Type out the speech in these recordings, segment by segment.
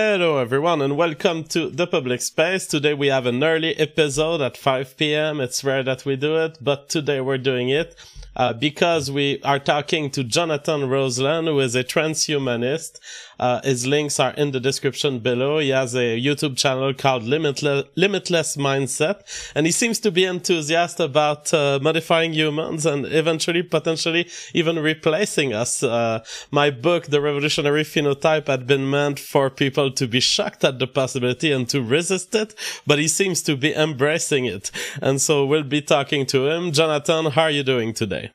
Hello everyone and welcome to the public space. Today we have an early episode at 5 p.m. It's rare that we do it, but today we're doing it uh, because we are talking to Jonathan Roseland, who is a transhumanist. Uh, his links are in the description below. He has a YouTube channel called Limitless, Limitless Mindset, and he seems to be enthusiastic about uh, modifying humans and eventually, potentially, even replacing us. Uh, my book, The Revolutionary Phenotype, had been meant for people to be shocked at the possibility and to resist it, but he seems to be embracing it. And so we'll be talking to him. Jonathan, how are you doing today?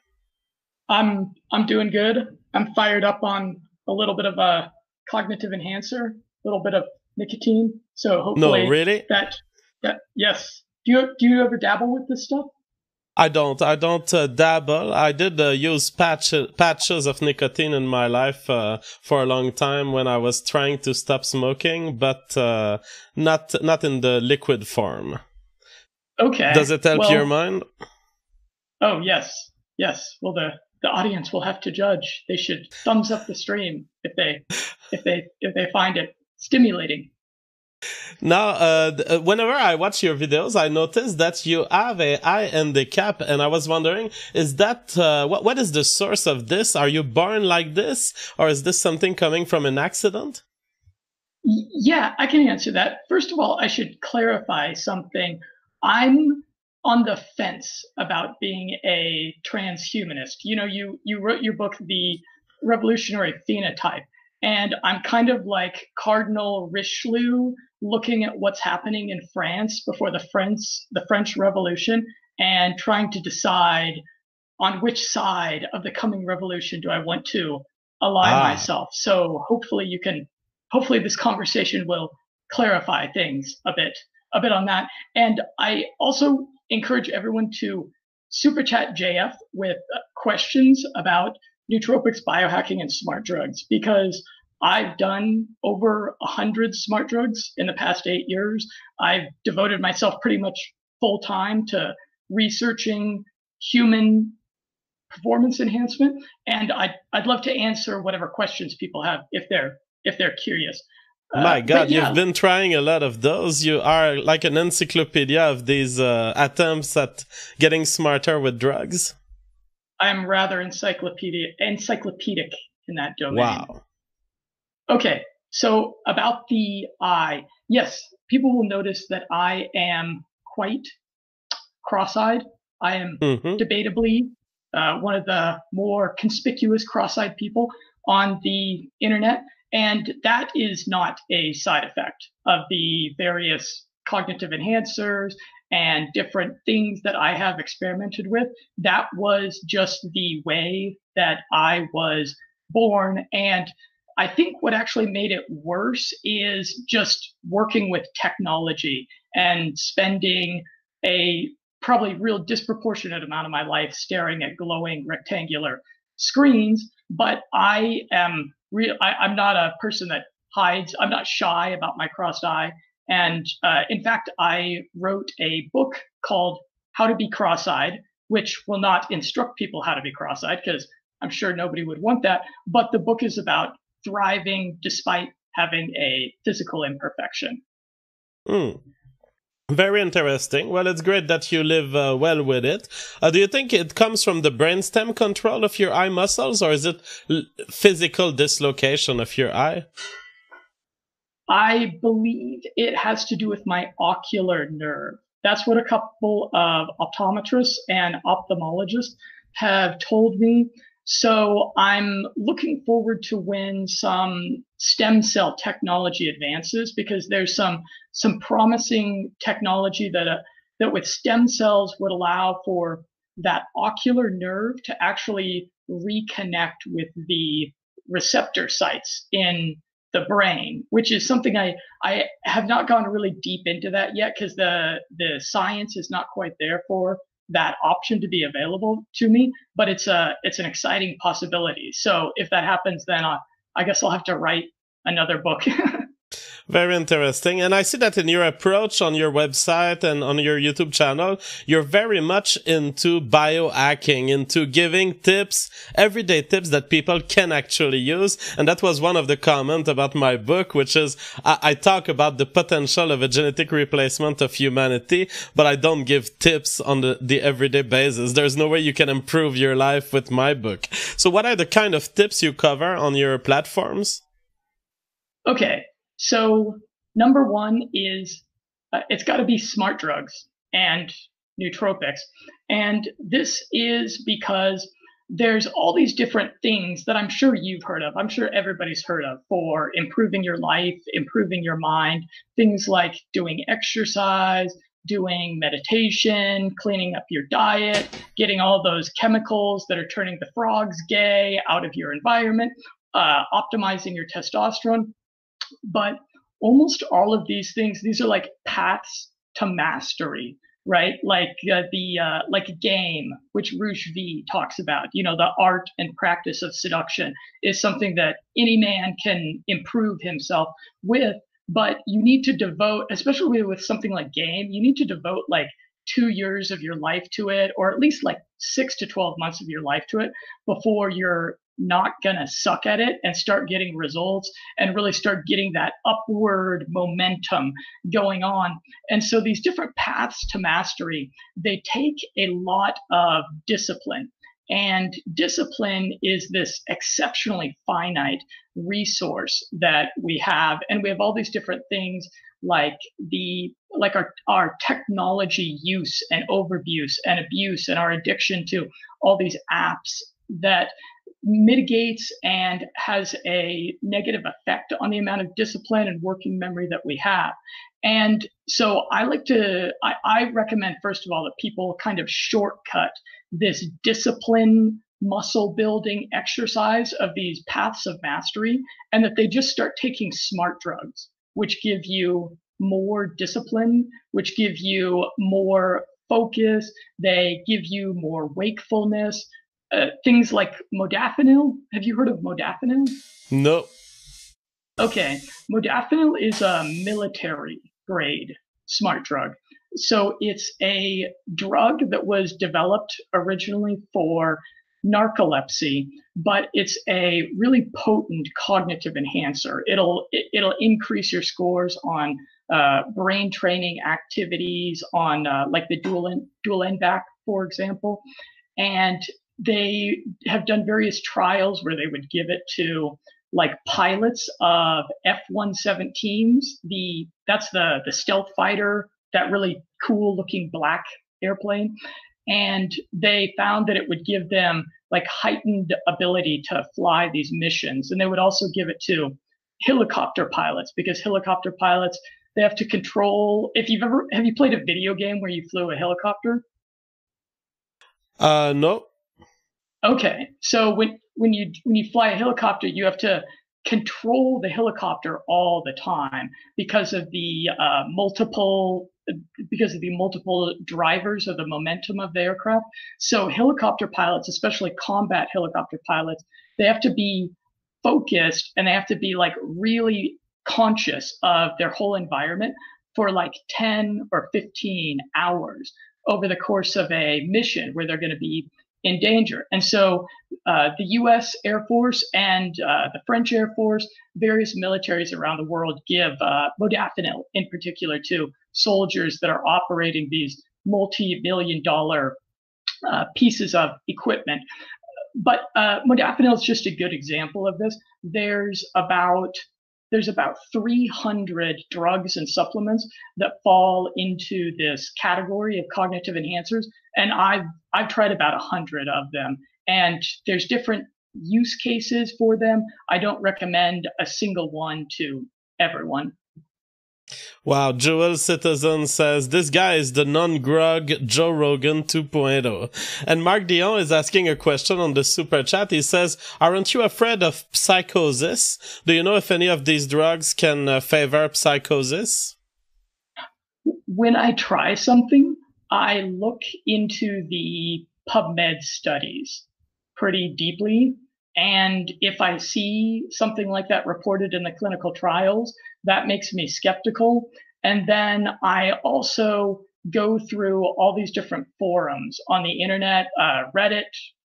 I'm I'm doing good. I'm fired up on a little bit of a cognitive enhancer, a little bit of nicotine. So hopefully no, really? that that yes. Do you do you ever dabble with this stuff? I don't. I don't uh, dabble. I did uh, use patch, patches of nicotine in my life uh, for a long time when I was trying to stop smoking, but uh, not not in the liquid form. Okay. Does it help well, your mind? Oh yes, yes. Well, the the audience will have to judge. They should thumbs up the stream if they if they if they find it stimulating. Now, uh, uh, whenever I watch your videos, I notice that you have a eye and a cap, and I was wondering, is that uh, what? What is the source of this? Are you born like this, or is this something coming from an accident? Yeah, I can answer that. First of all, I should clarify something. I'm on the fence about being a transhumanist. You know, you you wrote your book, The Revolutionary Phenotype, and I'm kind of like Cardinal Richelieu looking at what's happening in France before the French the French Revolution and trying to decide on which side of the coming revolution do I want to align ah. myself. So hopefully you can hopefully this conversation will clarify things a bit a bit on that. And I also encourage everyone to super chat JF with questions about nootropics, biohacking, and smart drugs because I've done over a hundred smart drugs in the past eight years. I've devoted myself pretty much full time to researching human performance enhancement, and I'd I'd love to answer whatever questions people have if they're if they're curious. My uh, God, yeah. you've been trying a lot of those. You are like an encyclopedia of these uh, attempts at getting smarter with drugs. I'm rather encyclopedia encyclopedic in that domain. Wow. Okay, so about the eye, yes, people will notice that I am quite cross-eyed. I am mm-hmm. debatably uh, one of the more conspicuous cross-eyed people on the internet. And that is not a side effect of the various cognitive enhancers and different things that I have experimented with. That was just the way that I was born. And I think what actually made it worse is just working with technology and spending a probably real disproportionate amount of my life staring at glowing rectangular screens. But I am real. I, am not a person that hides. I'm not shy about my crossed eye. And uh, in fact, I wrote a book called How to Be Cross-eyed, which will not instruct people how to be cross-eyed because I'm sure nobody would want that. But the book is about thriving despite having a physical imperfection. Mm. Very interesting. Well, it's great that you live uh, well with it. Uh, do you think it comes from the brainstem control of your eye muscles, or is it l- physical dislocation of your eye? I believe it has to do with my ocular nerve. That's what a couple of optometrists and ophthalmologists have told me. So I'm looking forward to when some stem cell technology advances because there's some some promising technology that uh, that with stem cells would allow for that ocular nerve to actually reconnect with the receptor sites in the brain, which is something I I have not gone really deep into that yet because the the science is not quite there for that option to be available to me. But it's a it's an exciting possibility. So if that happens, then I, I guess I'll have to write another book. Very interesting. And I see that in your approach on your website and on your YouTube channel, you're very much into biohacking, into giving tips, everyday tips that people can actually use. And that was one of the comments about my book, which is I, I talk about the potential of a genetic replacement of humanity, but I don't give tips on the, the everyday basis. There's no way you can improve your life with my book. So what are the kind of tips you cover on your platforms? Okay. So number one is uh, it's got to be smart drugs and nootropics. And this is because there's all these different things that I'm sure you've heard of. I'm sure everybody's heard of for improving your life, improving your mind, things like doing exercise, doing meditation, cleaning up your diet, getting all those chemicals that are turning the frogs gay out of your environment, uh, optimizing your testosterone. But almost all of these things, these are like paths to mastery, right? Like uh, the uh, like game, which Roosh V talks about. You know, the art and practice of seduction is something that any man can improve himself with. But you need to devote, especially with something like game, you need to devote like two years of your life to it, or at least like six to 12 months of your life to it before you're not going to suck at it and start getting results and really start getting that upward momentum going on. And so these different paths to mastery, they take a lot of discipline. And discipline is this exceptionally finite resource that we have. And we have all these different things like the like our, our technology use and overuse and abuse and our addiction to all these apps that mitigates and has a negative effect on the amount of discipline and working memory that we have. And so I like to, I, I recommend, first of all, that people kind of shortcut this discipline muscle building exercise of these paths of mastery and that they just start taking smart drugs, which give you more discipline, which give you more focus. They give you more wakefulness, uh, things like modafinil. Have you heard of modafinil? No. Okay, modafinil is a military grade smart drug. So it's a drug that was developed originally for narcolepsy, but it's a really potent cognitive enhancer. It'll it, will increase your scores on uh, brain training activities, on uh, like the dual dual N-back, for example, and they have done various trials where they would give it to like pilots of F-117s. The that's the the stealth fighter, that really cool looking black airplane, and they found that it would give them like heightened ability to fly these missions, and they would also give it to helicopter pilots because helicopter pilots they have to control. If you've ever have you played a video game where you flew a helicopter? Uh, no. Okay, so when when you when you fly a helicopter, you have to control the helicopter all the time because of the uh, multiple because of the multiple drivers of the momentum of the aircraft. So helicopter pilots, especially combat helicopter pilots, they have to be focused and they have to be like really conscious of their whole environment for like 10 or 15 hours over the course of a mission where they're going to be in danger. And so uh, the US Air Force and uh, the French Air Force, various militaries around the world give uh, modafinil in particular to soldiers that are operating these multi million dollar uh, pieces of equipment. But uh, modafinil is just a good example of this. There's about there's about 300 drugs and supplements that fall into this category of cognitive enhancers and i've i've tried about 100 of them. And there's different use cases for them. I don't recommend a single one to everyone Wow, Joel Citizen says this guy is the non-grog Joe Rogan 2.0. And Mark Dion is asking a question on the super chat. He says, "Aren't you afraid of psychosis? Do you know if any of these drugs can uh, favor psychosis?" When I try something, I look into the PubMed studies pretty deeply And if I see something like that reported in the clinical trials, that makes me skeptical. And then I also go through all these different forums on the internet, uh, Reddit,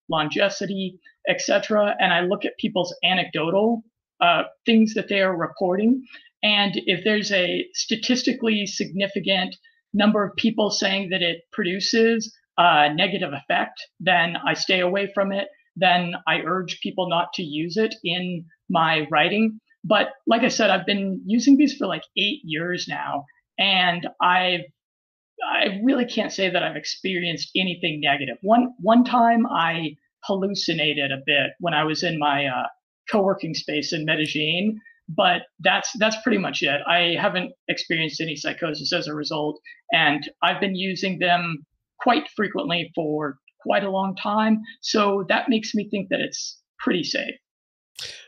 Longevity, etc., and I look at people's anecdotal uh, things that they are reporting. And if there's a statistically significant number of people saying that it produces a negative effect, then I stay away from it. Then I urge people not to use it in my writing. But like I said, I've been using these for like eight years now, and I've I really can't say that I've experienced anything negative. One one time I hallucinated a bit when I was in my uh, co-working space in Medellin, but that's that's pretty much it. I haven't experienced any psychosis as a result, and I've been using them quite frequently for quite a long time. So that makes me think that it's pretty safe.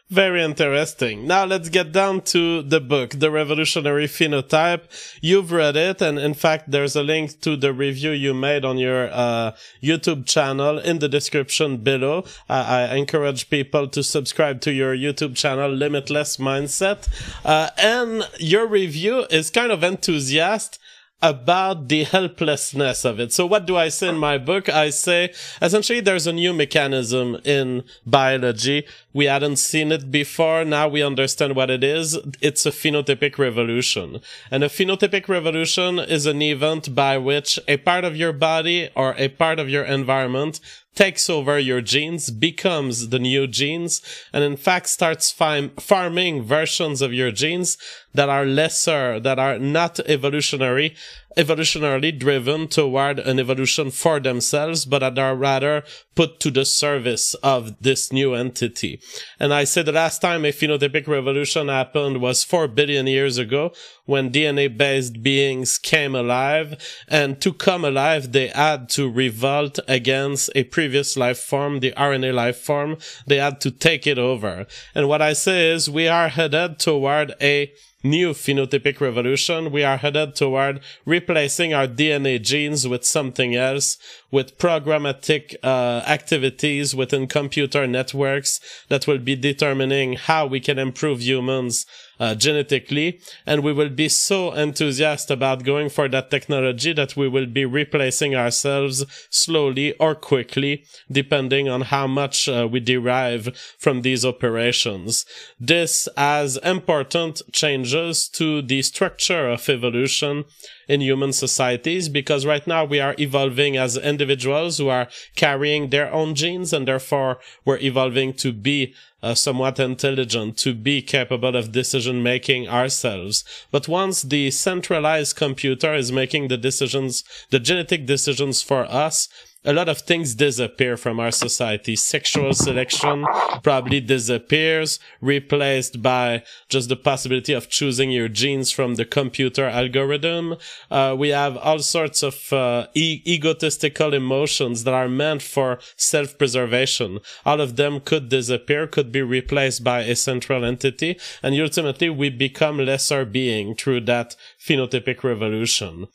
Very interesting. Now let's get down to the book, The Revolutionary Phenotype. You've read it, and in fact, there's a link to the review you made on your uh, YouTube channel in the description below. I, encourage people to subscribe to your YouTube channel, Limitless Mindset. Uh, and your review is kind of enthusiastic about the helplessness of it. So what do I say in my book? I say essentially there's a new mechanism in biology. We hadn't seen it before. Now we understand what it is. It's a phenotypic revolution. And a phenotypic revolution is an event by which a part of your body or a part of your environment takes over your genes, becomes the new genes, and in fact starts farming versions of your genes that are lesser, that are not evolutionary, evolutionarily driven toward an evolution for themselves, but are rather put to the service of this new entity. And I said the last time a phenotypic revolution happened was four billion years ago when DNA based beings came alive. And to come alive, they had to revolt against a previous life form, the RNA life form. They had to take it over. And what I say is we are headed toward a new phenotypic revolution, we are headed toward replacing our DNA genes with something else, with programmatic uh, activities within computer networks that will be determining how we can improve humans uh, genetically. And we will be so enthusiastic about going for that technology that we will be replacing ourselves slowly or quickly, depending on how much uh, we derive from these operations. This has important changes to the structure of evolution in human societies because right now we are evolving as individuals who are carrying their own genes and therefore we're evolving to be uh, somewhat intelligent, to be capable of decision making ourselves. But once the centralized computer is making the decisions, the genetic decisions for us, a lot of things disappear from our society. Sexual selection probably disappears, replaced by just the possibility of choosing your genes from the computer algorithm. Uh, we have all sorts of uh, e- egotistical emotions that are meant for self-preservation. All of them could disappear, could be replaced by a central entity, and ultimately we become lesser being through that phenotypic revolution.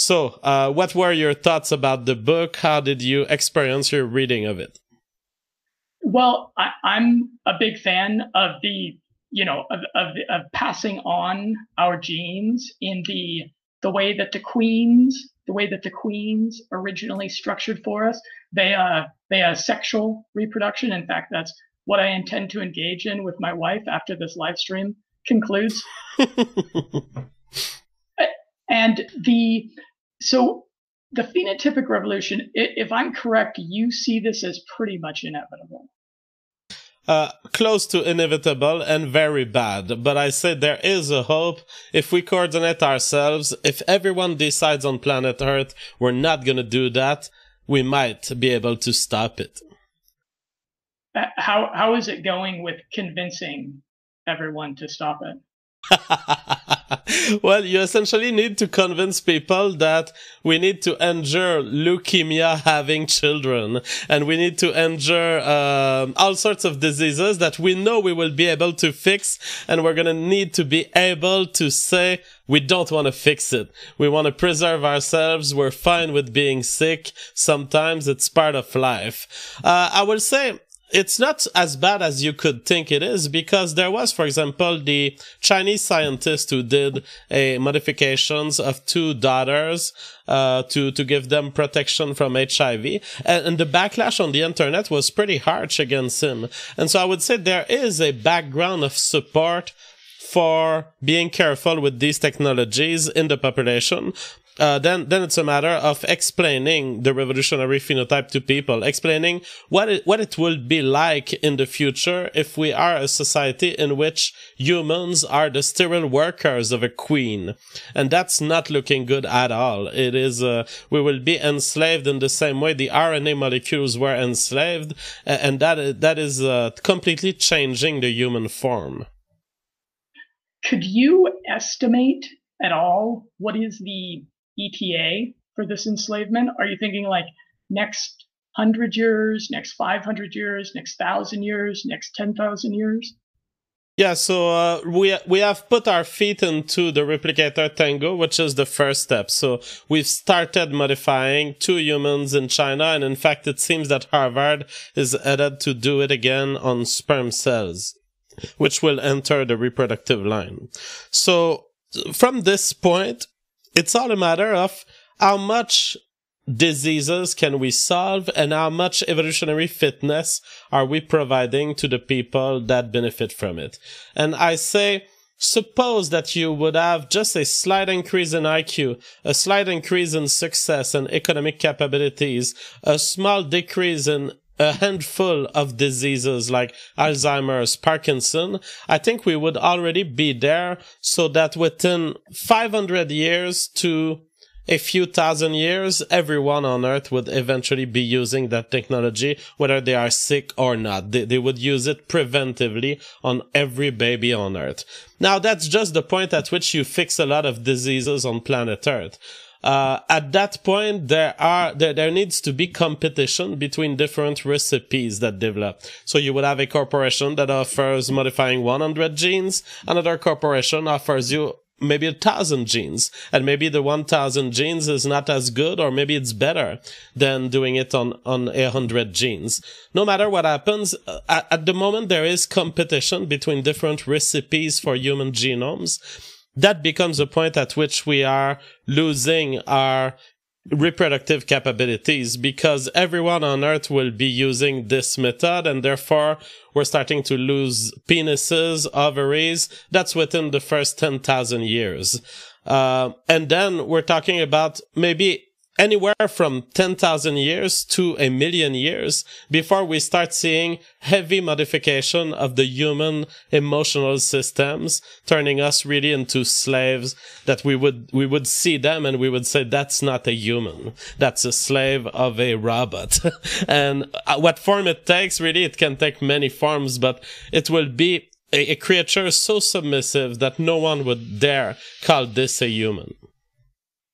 So, uh, what were your thoughts about the book? How did you experience your reading of it? Well, I, am a big fan of the, you know, of, of, of passing on our genes in the the way that the queens, the way that the queens originally structured for us. They uh they are sexual reproduction. In fact, that's what I intend to engage in with my wife after this live stream concludes. and the so the phenotypic revolution, if I'm correct, you see this as pretty much inevitable. Uh, close to inevitable and very bad. But I say there is a hope if we coordinate ourselves. If everyone decides on planet Earth we're not going to do that, we might be able to stop it. Uh, how how is it going with convincing everyone to stop it? well, you essentially need to convince people that we need to endure leukemia having children and we need to endure um, all sorts of diseases that we know we will be able to fix and we're going to need to be able to say we don't want to fix it. We want to preserve ourselves. We're fine with being sick. Sometimes it's part of life. Uh, I will say it's not as bad as you could think it is because there was, for example, the Chinese scientist who did a modifications of two daughters uh, to to give them protection from HIV, and, and the backlash on the internet was pretty harsh against him. And so I would say there is a background of support for being careful with these technologies in the population. Uh, then, then it's a matter of explaining the revolutionary phenotype to people, explaining what it, what it will be like in the future if we are a society in which humans are the sterile workers of a queen. And that's not looking good at all. It is, uh, we will be enslaved in the same way the RNA molecules were enslaved. And that, that is, uh, completely changing the human form. Could you estimate at all what is the ETA for this enslavement? Are you thinking like next 100 years, next 500 years, next 1,000 years, next 10,000 years? Yeah, so uh, we we have put our feet into the replicator Tango, which is the first step. So we've started modifying two humans in China, and in fact, it seems that Harvard is headed to do it again on sperm cells which will enter the reproductive line. So from this point, it's all a matter of how much diseases can we solve and how much evolutionary fitness are we providing to the people that benefit from it. And I say, suppose that you would have just a slight increase in IQ, a slight increase in success and economic capabilities, a small decrease in a handful of diseases like Alzheimer's, Parkinson, I think we would already be there so that within 500 years to a few thousand years, everyone on earth would eventually be using that technology, whether they are sick or not. They, they would use it preventively on every baby on earth. Now, that's just the point at which you fix a lot of diseases on planet earth uh, at that point there are there, there needs to be competition between different recipes that develop. So you would have a corporation that offers modifying 100 genes. Another corporation offers you maybe a thousand genes. And maybe the 1000 genes is not as good or maybe it's better than doing it on on a hundred genes. No matter what happens uh, at, at the moment there is competition between different recipes for human genomes that becomes a point at which we are losing our reproductive capabilities because everyone on earth will be using this method and therefore we're starting to lose penises, ovaries. That's within the first 10,000 years. Uh, and then we're talking about maybe anywhere from 10,000 years to a million years before we start seeing heavy modification of the human emotional systems, turning us really into slaves that we would, we would see them and we would say, that's not a human. That's a slave of a robot. and uh, what form it takes, really, it can take many forms, but it will be a, a creature so submissive that no one would dare call this a human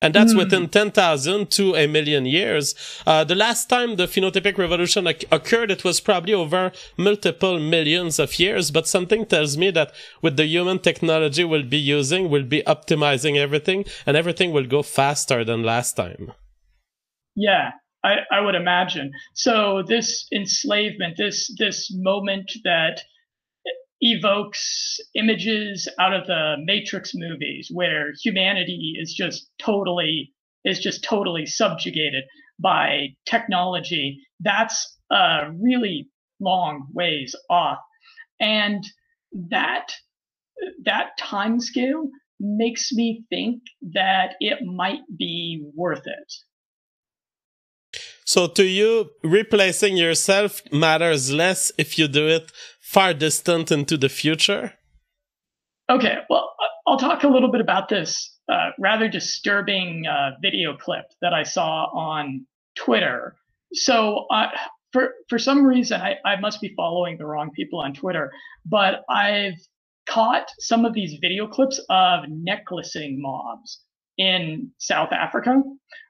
and that's mm. within 10,000 to a million years. Uh, the last time the phenotypic revolution occurred, it was probably over multiple millions of years, but something tells me that with the human technology we'll be using, we'll be optimizing everything, and everything will go faster than last time. Yeah, I, I would imagine. So this enslavement, this this moment that evokes images out of the Matrix movies where humanity is just totally is just totally subjugated by technology. That's a really long ways off. And that that time scale makes me think that it might be worth it. So to you, replacing yourself matters less if you do it far distant into the future? Okay, well, I'll talk a little bit about this uh, rather disturbing uh, video clip that I saw on Twitter. So, uh, for for some reason, I, I must be following the wrong people on Twitter, but I've caught some of these video clips of necklacing mobs in South Africa,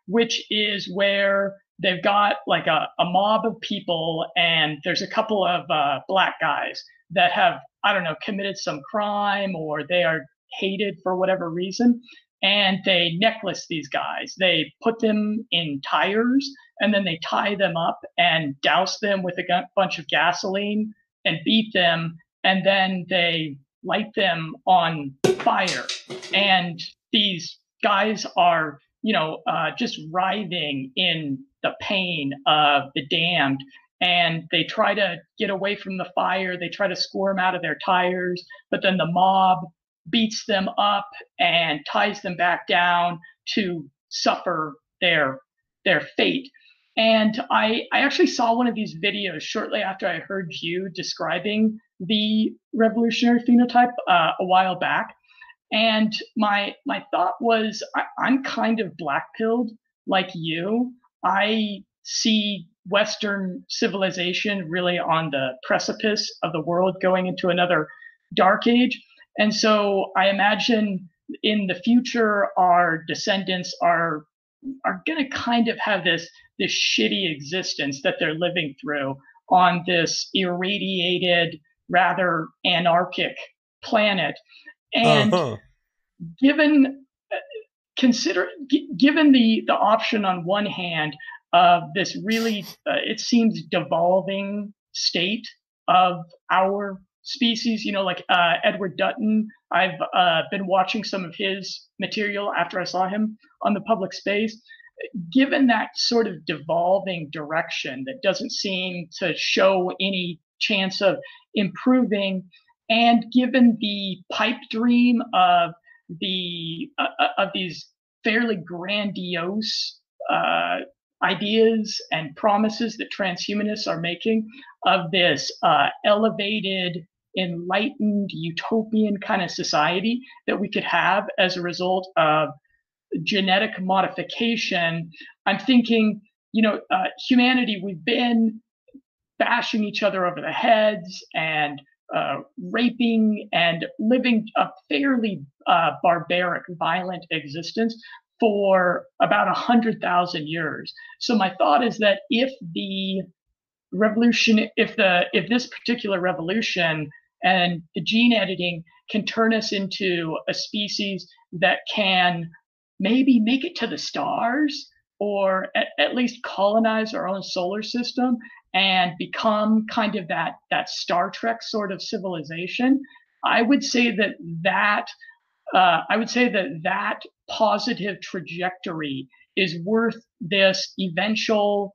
which is where they've got like a, a mob of people and there's a couple of uh, black guys that have i don't know committed some crime or they are hated for whatever reason and they necklace these guys they put them in tires and then they tie them up and douse them with a bunch of gasoline and beat them, and then they light them on fire. And these guys are, you know, uh, just writhing in the pain of the damned. And they try to get away from the fire. They try to squirm out of their tires, but then the mob beats them up and ties them back down to suffer their their fate. And I, I actually saw one of these videos shortly after I heard you describing the revolutionary phenotype uh, a while back. And my my thought was I, I'm kind of black pilled like you. I see Western civilization really on the precipice of the world going into another dark age. And so I imagine in the future, our descendants are are going to kind of have this this shitty existence that they're living through on this irradiated, rather anarchic planet. And uh-huh. given consider g- given the the option on one hand of this really uh, it seems devolving state of our species you know like uh, edward dutton i've uh, been watching some of his material after i saw him on the public space. Given that sort of devolving direction that doesn't seem to show any chance of improving and given the pipe dream of the uh, uh, of these fairly grandiose uh, ideas and promises that transhumanists are making of this uh, elevated, enlightened, utopian kind of society that we could have as a result of genetic modification. I'm thinking, you know, uh, humanity, we've been bashing each other over the heads and uh, raping and living a fairly uh, barbaric, violent existence for about a hundred thousand years. So my thought is that if the revolution, if the if this particular revolution and the gene editing can turn us into a species that can maybe make it to the stars or at, at least colonize our own solar system and become kind of that that Star Trek sort of civilization, I would say that that uh, I would say that that positive trajectory is worth this eventual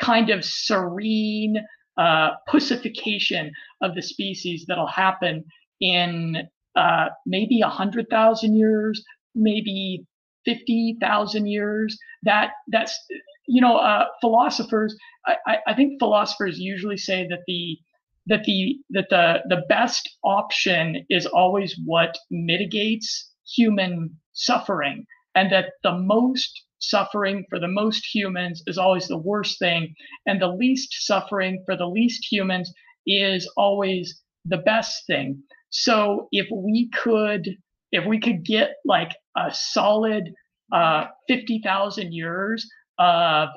kind of serene uh, pussification of the species that'll happen in uh, maybe a hundred thousand years, maybe fifty thousand years. That that's you know, uh, philosophers, I, I think philosophers usually say that the that the that the the best option is always what mitigates human suffering, and that the most suffering for the most humans is always the worst thing, and the least suffering for the least humans is always the best thing. So if we could if we could get like a solid uh, 50,000 years of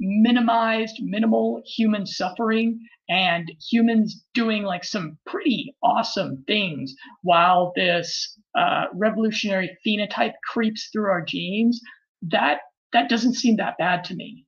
minimized minimal human suffering and humans doing like some pretty awesome things while this uh, revolutionary phenotype creeps through our genes that that doesn't seem that bad to me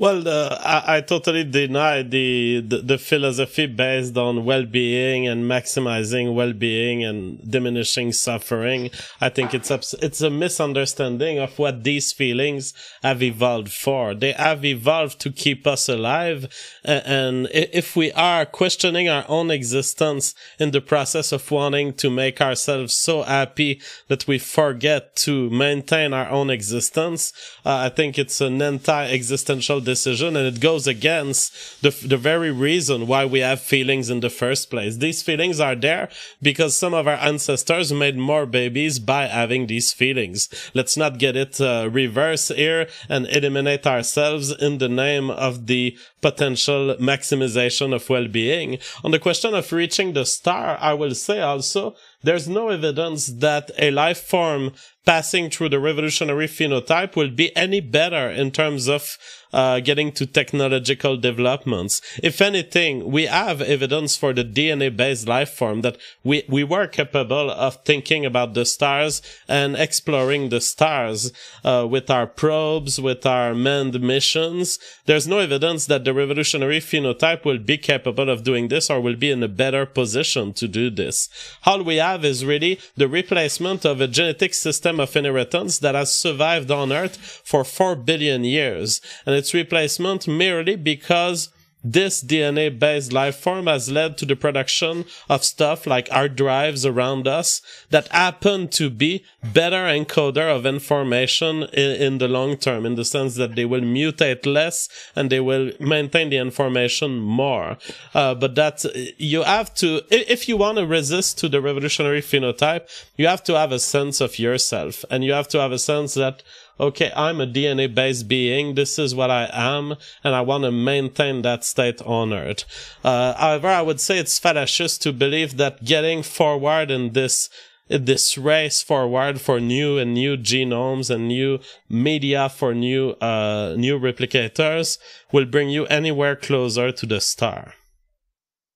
well, uh, I, I, totally deny the, the, the philosophy based on well-being and maximizing well-being and diminishing suffering. I think it's it's a misunderstanding of what these feelings have evolved for. They have evolved to keep us alive, and if we are questioning our own existence in the process of wanting to make ourselves so happy that we forget to maintain our own existence, uh, I think it's an anti-existential decision and it goes against the, the very reason why we have feelings in the first place. These feelings are there because some of our ancestors made more babies by having these feelings. Let's not get it uh, reverse here and eliminate ourselves in the name of the potential maximization of well-being. On the question of reaching the star, I will say also there's no evidence that a life form passing through the revolutionary phenotype will be any better in terms of uh, getting to technological developments. If anything, we have evidence for the DNA-based life form that we, we were capable of thinking about the stars and exploring the stars uh, with our probes, with our manned missions. There's no evidence that the revolutionary phenotype will be capable of doing this or will be in a better position to do this. All we have is really the replacement of a genetic system of inheritance that has survived on Earth for 4 billion years. And its replacement merely because this DNA based life form has led to the production of stuff like hard drives around us that happen to be better encoder of information in, in, the long term, in the sense that they will mutate less and they will maintain the information more. Uh, but that you have to, if you want to resist to the revolutionary phenotype, you have to have a sense of yourself and you have to have a sense that okay, I'm a DNA based being. This is what I am, and I want to maintain that state on Earth. Uh, however, I would say it's fallacious to believe that getting forward in this this race forward for new and new genomes and new media for new uh, new replicators will bring you anywhere closer to the star.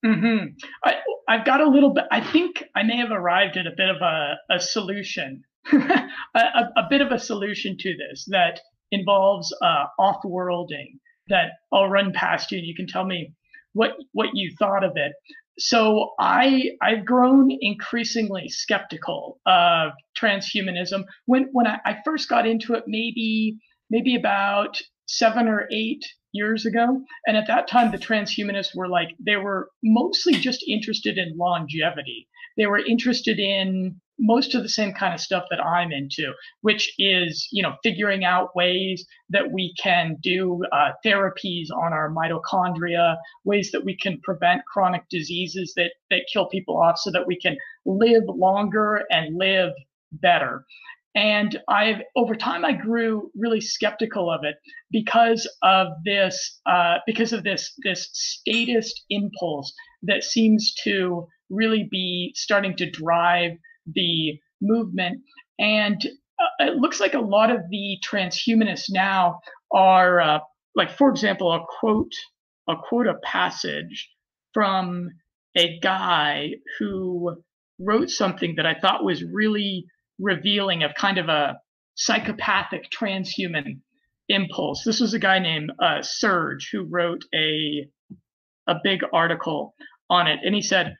Mm-hmm. I, I've got a little bit. I think I may have arrived at a bit of a, a solution a, a, bit of a solution to this that involves uh, off-worlding that I'll run past you and you can tell me what what you thought of it. So I I've grown increasingly skeptical of transhumanism. When when I, I first got into it, maybe maybe about seven or eight years ago, and at that time the transhumanists were like they were mostly just interested in longevity. They were interested in most of the same kind of stuff that I'm into, which is, you know, figuring out ways that we can do uh, therapies on our mitochondria, ways that we can prevent chronic diseases that, that kill people off so that we can live longer and live better. And I've, over time, I grew really skeptical of it because of this, uh, because of this, this statist impulse that seems to really be starting to drive the movement. And uh, it looks like a lot of the transhumanists now are, uh, like, for example, a quote, a quote, a passage from a guy who wrote something that I thought was really revealing of kind of a psychopathic transhuman impulse. This was a guy named uh, Serge who wrote a a big article on it, and he said,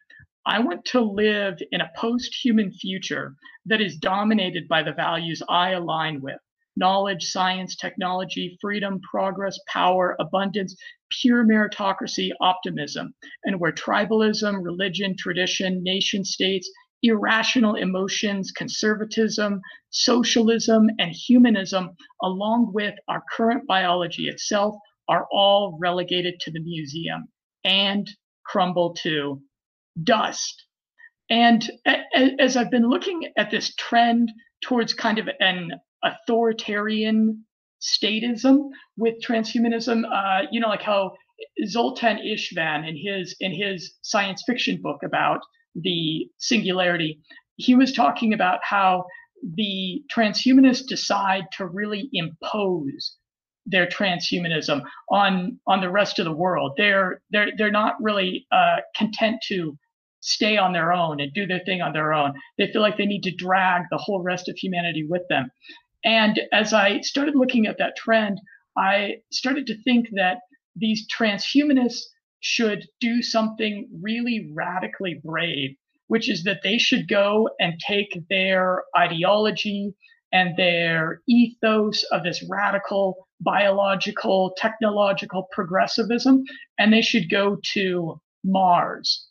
I want to live in a post human future that is dominated by the values I align with. Knowledge, science, technology, freedom, progress, power, abundance, pure meritocracy, optimism, and where tribalism, religion, tradition, nation states, irrational emotions, conservatism, socialism, and humanism, along with our current biology itself, are all relegated to the museum and crumble to dust. And as I've been looking at this trend towards kind of an authoritarian statism with transhumanism, uh, you know, like how Zoltan Istvan in his in his science fiction book about the singularity, he was talking about how the transhumanists decide to really impose their transhumanism on on the rest of the world. They're they're they're not really uh, content to stay on their own and do their thing on their own. They feel like they need to drag the whole rest of humanity with them. And as I started looking at that trend, I started to think that these transhumanists should do something really radically brave, which is that they should go and take their ideology and their ethos of this radical biological, technological progressivism, and they should go to Mars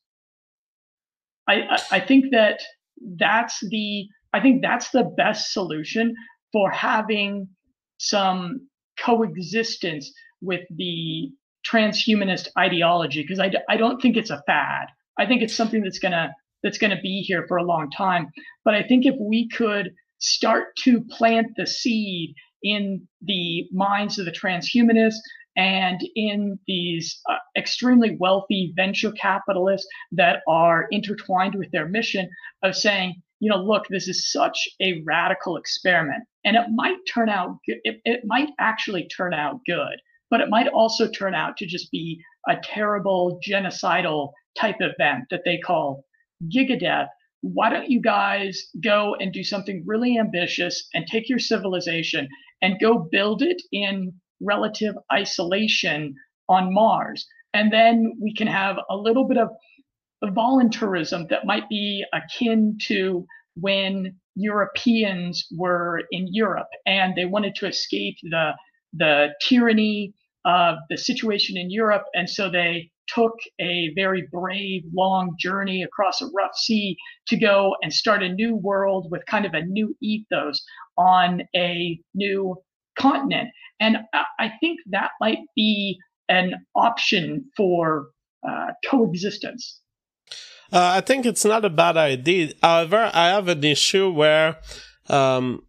I, I think that that's the I think that's the best solution for having some coexistence with the transhumanist ideology because I, I don't think it's a fad. I think it's something that's gonna that's gonna be here for a long time. But I think if we could start to plant the seed in the minds of the transhumanists and in these uh, extremely wealthy venture capitalists that are intertwined with their mission of saying, you know, look, this is such a radical experiment, and it might turn out, it, it might actually turn out good, but it might also turn out to just be a terrible genocidal type event that they call gigadeath. Why don't you guys go and do something really ambitious and take your civilization and go build it in relative isolation on Mars? And then we can have a little bit of voluntarism that might be akin to when Europeans were in Europe and they wanted to escape the the tyranny of the situation in Europe, and so they took a very brave, long journey across a rough sea to go and start a new world with kind of a new ethos on a new continent. And I think that might be an option for uh, coexistence. Uh, I think it's not a bad idea. However, I have an issue where um,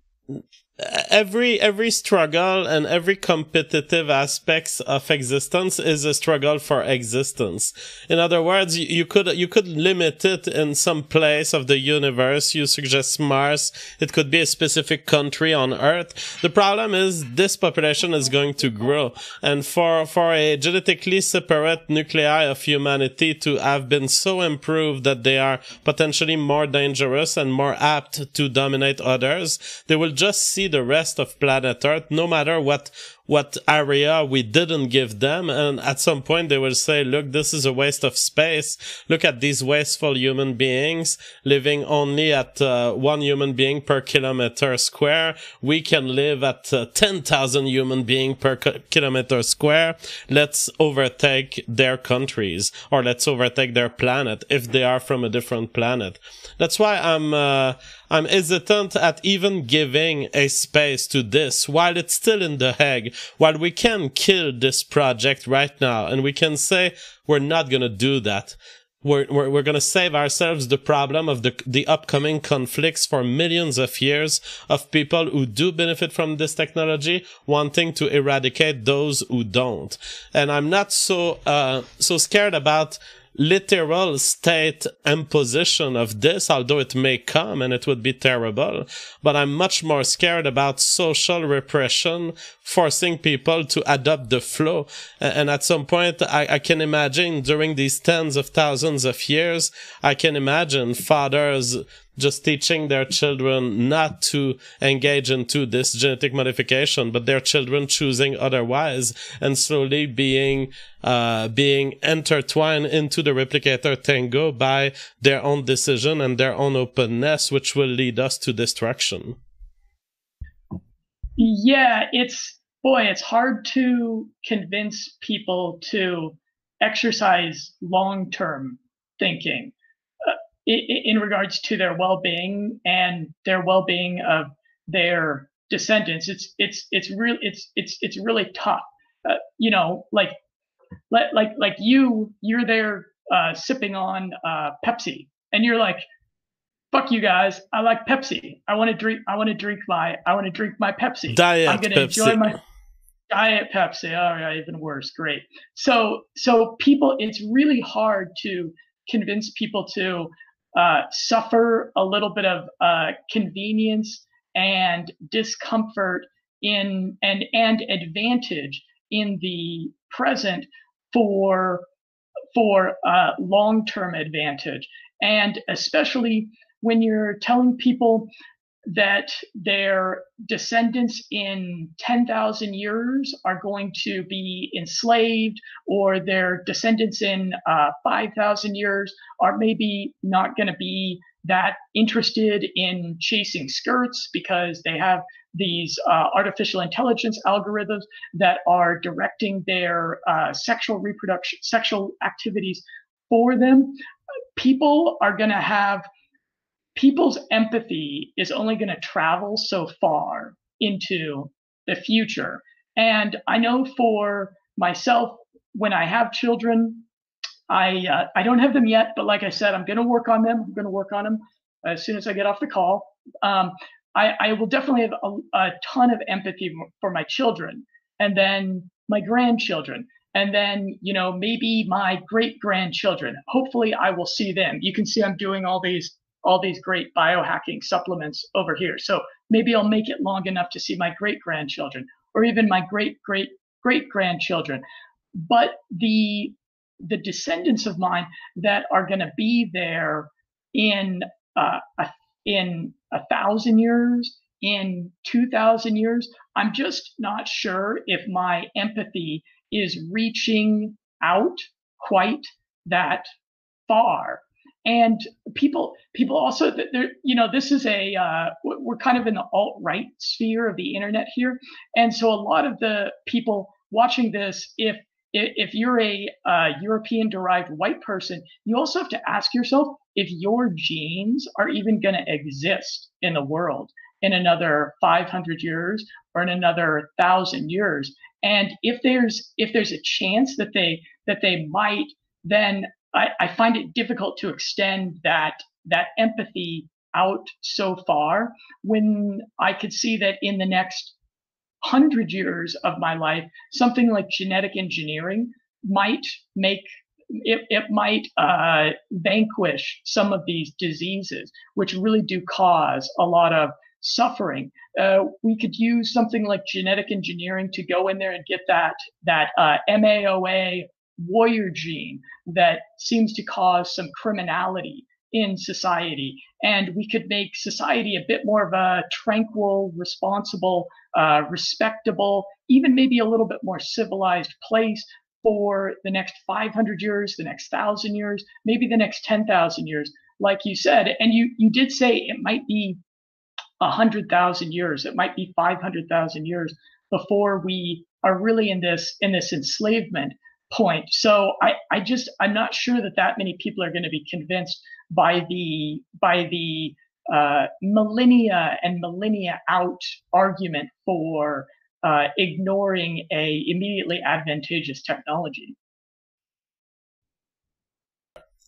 every every struggle and every competitive aspects of existence is a struggle for existence. In other words you, could you could limit it in some place of the universe. You suggest mars. It could be a specific country on earth. The problem is this population is going to grow. And for for a genetically separate nuclei of humanity to have been so improved that they are potentially more dangerous and more apt to dominate others they will just see see the rest of planet Earth, no matter what what area we didn't give them. And at some point they will say, look, this is a waste of space. Look at these wasteful human beings living only at uh, one human being per kilometer square. We can live at uh, 10,000 human being per kilometer square. Let's overtake their countries or let's overtake their planet if they are from a different planet. That's why I'm, uh, I'm hesitant at even giving a space to this while it's still in the Hague, while we can kill this project right now and we can say we're not going to do that. We're, we're, we're going to save ourselves the problem of the, the upcoming conflicts for millions of years of people who do benefit from this technology wanting to eradicate those who don't. And I'm not so, uh, so scared about literal state imposition of this, although it may come and it would be terrible. But I'm much more scared about social repression, forcing people to adopt the flow. And at some point, I, I can imagine during these tens of thousands of years, I can imagine fathers just teaching their children not to engage into this genetic modification, but their children choosing otherwise and slowly being, uh, being intertwined into the replicator tango by their own decision and their own openness, which will lead us to destruction. Yeah, it's, boy, it's hard to convince people to exercise long term thinking in regards to their well-being and their well-being of their descendants it's it's it's real it's it's it's really tough. Uh, you know like like like you you're there uh, sipping on uh, pepsi and you're like fuck you guys i like pepsi. I want to drink i want to drink my i want to drink my pepsi. Diet i'm gonna pepsi. enjoy my diet pepsi. Oh yeah even worse. Great. So so people it's really hard to convince people to uh, suffer a little bit of uh, convenience and discomfort in and and advantage in the present for for uh, long-term advantage. And especially when you're telling people that their descendants in 10,000 years are going to be enslaved, or their descendants in uh, 5,000 years are maybe not going to be that interested in chasing skirts because they have these uh, artificial intelligence algorithms that are directing their uh, sexual reproduction, sexual activities for them. People are going to have people's empathy is only going to travel so far into the future. And I know for myself, when I have children, I uh, I don't have them yet, but like I said, I'm going to work on them. I'm going to work on them as soon as I get off the call. Um, I, I will definitely have a, a ton of empathy for my children, and then my grandchildren, and then you know maybe my great grandchildren. Hopefully, I will see them. You can see I'm doing all these all these great biohacking supplements over here. So maybe I'll make it long enough to see my great grandchildren or even my great great great grandchildren. But the the descendants of mine that are going to be there in uh, in a thousand years, in two thousand years, I'm just not sure if my empathy is reaching out quite that far and people people also there you know this is a uh, we're kind of in the alt right sphere of the internet here and so a lot of the people watching this if if you're a uh, European derived white person, you also have to ask yourself if your genes are even going to exist in the world in another 500 years or in another thousand years. And if there's if there's a chance that they that they might, then I, I find it difficult to extend that that empathy out so far when I could see that in the next hundred years of my life, something like genetic engineering might make it, it might uh, vanquish some of these diseases, which really do cause a lot of suffering. Uh, we could use something like genetic engineering to go in there and get that that uh, MAOA warrior gene that seems to cause some criminality in society. And we could make society a bit more of a tranquil, responsible, uh, respectable, even maybe a little bit more civilized place for the next 500 years, the next thousand years, maybe the next 10,000 years, like you said. And you, you did say it might be 100,000 years, it might be 500,000 years before we are really in this, in this enslavement point. So I, I just I'm not sure that that many people are going to be convinced by the by the uh, millennia and millennia out argument for uh, ignoring a immediately advantageous technology.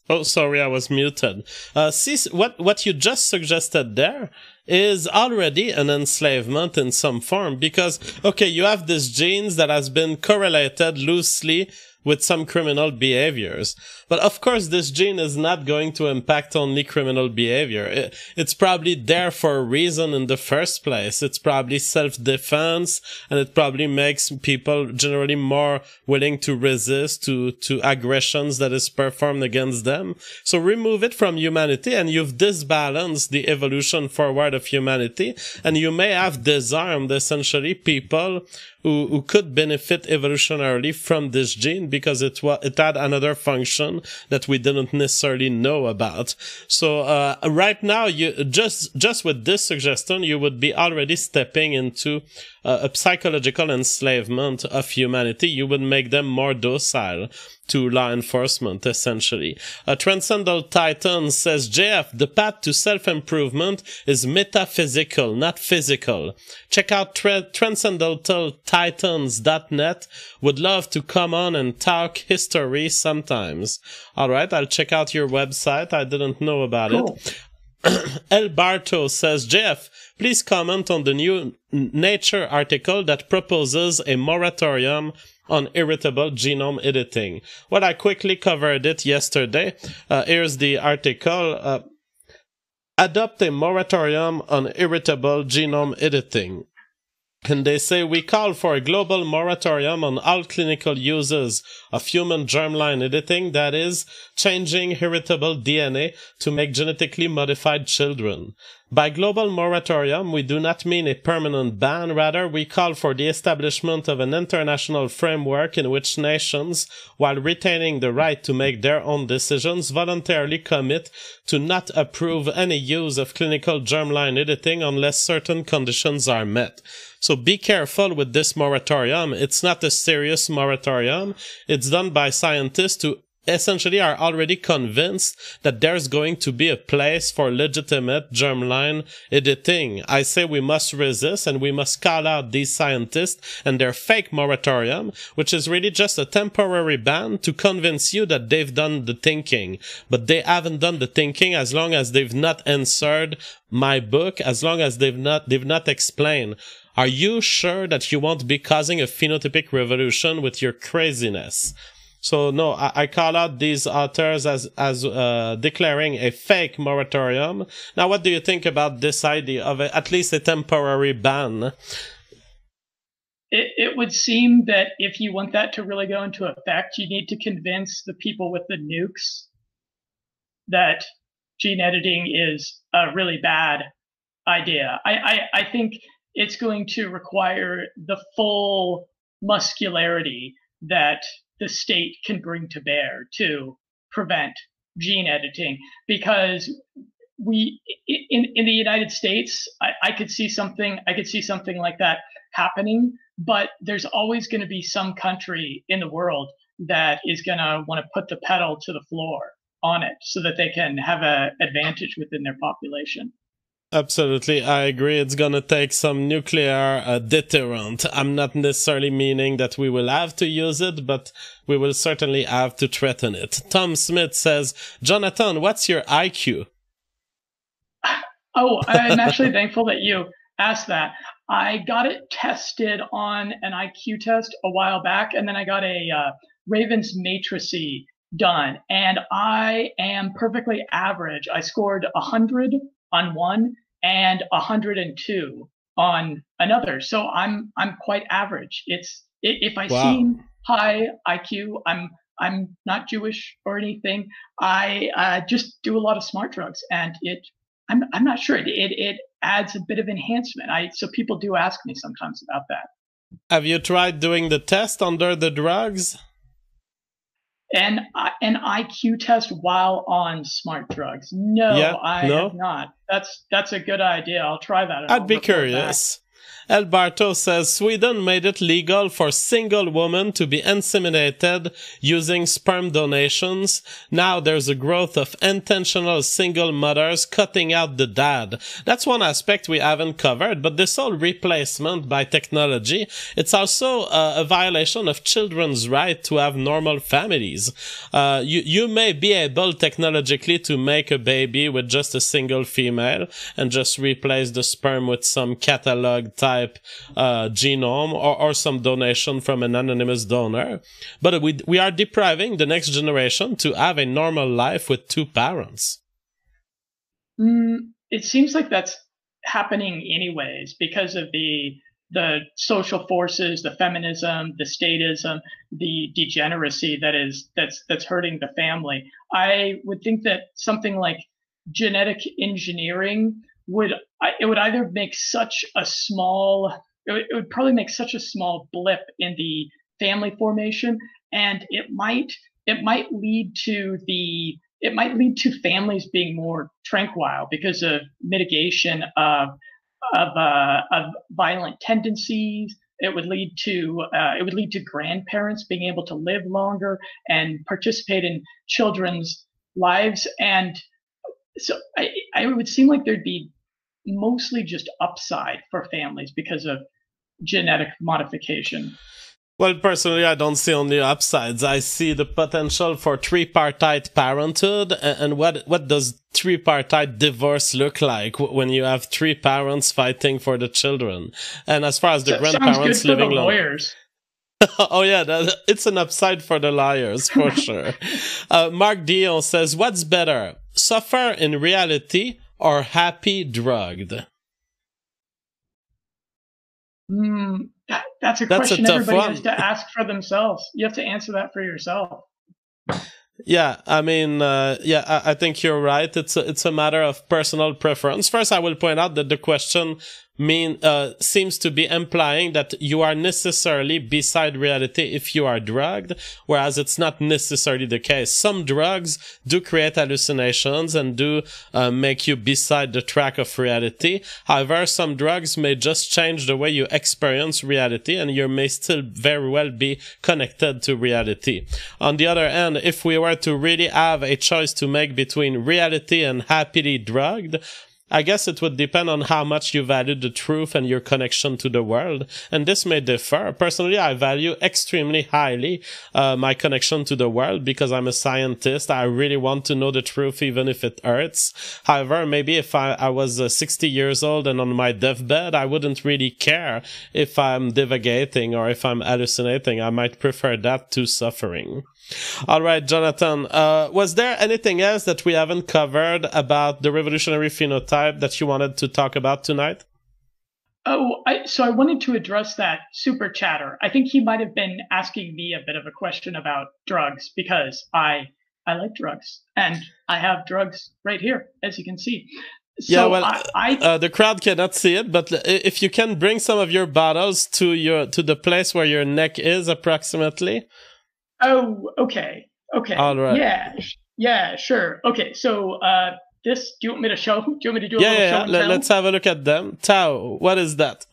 Oh, sorry, I was muted. Uh, what, what you just suggested there is already an enslavement in some form because, okay, you have this genes that has been correlated loosely with some criminal behaviors. But of course, this gene is not going to impact only criminal behavior. It, it's probably there for a reason in the first place. It's probably self-defense and it probably makes people generally more willing to resist to, to aggressions that is performed against them. So remove it from humanity and you've disbalanced the evolution forward of humanity and you may have disarmed essentially people who, who could benefit evolutionarily from this gene because it was, it had another function that we didn't necessarily know about. So, uh, right now, you just, just with this suggestion, you would be already stepping into a psychological enslavement of humanity. You would make them more docile to law enforcement, essentially. A Transcendental Titan says, JF, the path to self-improvement is metaphysical, not physical. Check out tra- transcendentaltitans.net. Would love to come on and talk history sometimes. All right, I'll check out your website. I didn't know about cool. it. El Barto says, Jeff, please comment on the new Nature article that proposes a moratorium on heritable genome editing. Well, I quickly covered it yesterday. Uh, here's the article. Uh, adopt a moratorium on heritable genome editing. And they say we call for a global moratorium on all clinical uses of human germline editing, that is, changing heritable DNA to make genetically modified children. By global moratorium, we do not mean a permanent ban, rather we call for the establishment of an international framework in which nations, while retaining the right to make their own decisions, voluntarily commit to not approve any use of clinical germline editing unless certain conditions are met. So be careful with this moratorium. It's not a serious moratorium. It's done by scientists who essentially are already convinced that there's going to be a place for legitimate germline editing. I say we must resist and we must call out these scientists and their fake moratorium, which is really just a temporary ban to convince you that they've done the thinking. But they haven't done the thinking as long as they've not answered my book, as long as they've not, they've not explained are you sure that you won't be causing a phenotypic revolution with your craziness? So no, I, I call out these authors as as uh, declaring a fake moratorium. Now, what do you think about this idea of a, at least a temporary ban? It, it would seem that if you want that to really go into effect, you need to convince the people with the nukes that gene editing is a really bad idea. I, I, I think it's going to require the full muscularity that the state can bring to bear to prevent gene editing. Because we in in the United States I, I could see something I could see something like that happening but there's always going to be some country in the world that is going to want to put the pedal to the floor on it so that they can have an advantage within their population Absolutely, I agree. It's gonna take some nuclear uh, deterrent. I'm not necessarily meaning that we will have to use it, but we will certainly have to threaten it. Tom Smith says, Jonathan, what's your IQ? Oh, I'm actually thankful that you asked that. I got it tested on an IQ test a while back, and then I got a uh, Ravens matricy done, and I am perfectly average. I scored 100 on one and 102 on another. So I'm I'm quite average. It's if I wow. seem high IQ, I'm I'm not Jewish or anything. I uh, just do a lot of smart drugs, and it I'm I'm not sure it, it it adds a bit of enhancement. I so people do ask me sometimes about that. Have you tried doing the test under the drugs? An an IQ test while on smart drugs. No, yeah, I no? have not. That's that's a good idea. I'll try that. I'd be curious. Alberto says Sweden made it legal for single women to be inseminated using sperm donations. Now there's a growth of intentional single mothers cutting out the dad. That's one aspect we haven't covered, but this whole replacement by technology, it's also uh, a violation of children's right to have normal families. Uh, you, you may be able technologically to make a baby with just a single female and just replace the sperm with some catalog type uh, genome or, or some donation from an anonymous donor. But we, we are depriving the next generation to have a normal life with two parents. Mm, it seems like that's happening anyways because of the the social forces, the feminism, the statism, the degeneracy that is that's that's hurting the family. I would think that something like genetic engineering would it would either make such a small it would probably make such a small blip in the family formation and it might it might lead to the it might lead to families being more tranquil because of mitigation of of, uh, of violent tendencies. It would lead to uh, it would lead to grandparents being able to live longer and participate in children's lives. And so I, I it would seem like there'd be mostly just upside for families because of genetic modification. Well, personally, I don't see only upsides. I see the potential for tripartite parenthood. And what, what does tripartite divorce look like when you have three parents fighting for the children? And as far as the grandparents living long. Lawyers. oh yeah, that, it's an upside for the liars for sure. Uh, Mark Dion says, "What's better, suffer in reality or happy drugged? Mm, that, that's a that's question a everybody one. has to ask for themselves. You have to answer that for yourself. Yeah, I mean, uh, yeah, I, I, think you're right. It's a, it's a matter of personal preference. First, I will point out that the question mean uh, seems to be implying that you are necessarily beside reality if you are drugged, whereas it's not necessarily the case. Some drugs do create hallucinations and do uh, make you beside the track of reality. However, some drugs may just change the way you experience reality, and you may still very well be connected to reality. On the other hand, if we were to really have a choice to make between reality and happily drugged, I guess it would depend on how much you value the truth and your connection to the world, and this may differ. Personally, I value extremely highly uh, my connection to the world because I'm a scientist. I really want to know the truth, even if it hurts. However, maybe if I, I was uh, 60 years old and on my deathbed, I wouldn't really care if I'm divagating or if I'm hallucinating. I might prefer that to suffering. All right, Jonathan. Uh, was there anything else that we haven't covered about the revolutionary phenotype that you wanted to talk about tonight? Oh, I, so I wanted to address that super chatter. I think he might have been asking me a bit of a question about drugs because I I like drugs and I have drugs right here, as you can see. So yeah, well, I, I uh, the crowd cannot see it, but if you can bring some of your bottles to your to the place where your neck is, approximately. Oh, okay, okay. All right. Yeah, yeah, sure. Okay, so uh, this? Do you want me to show? Do you want me to do a yeah, little yeah, show? Yeah, let's have a look at them. Tau, what is that?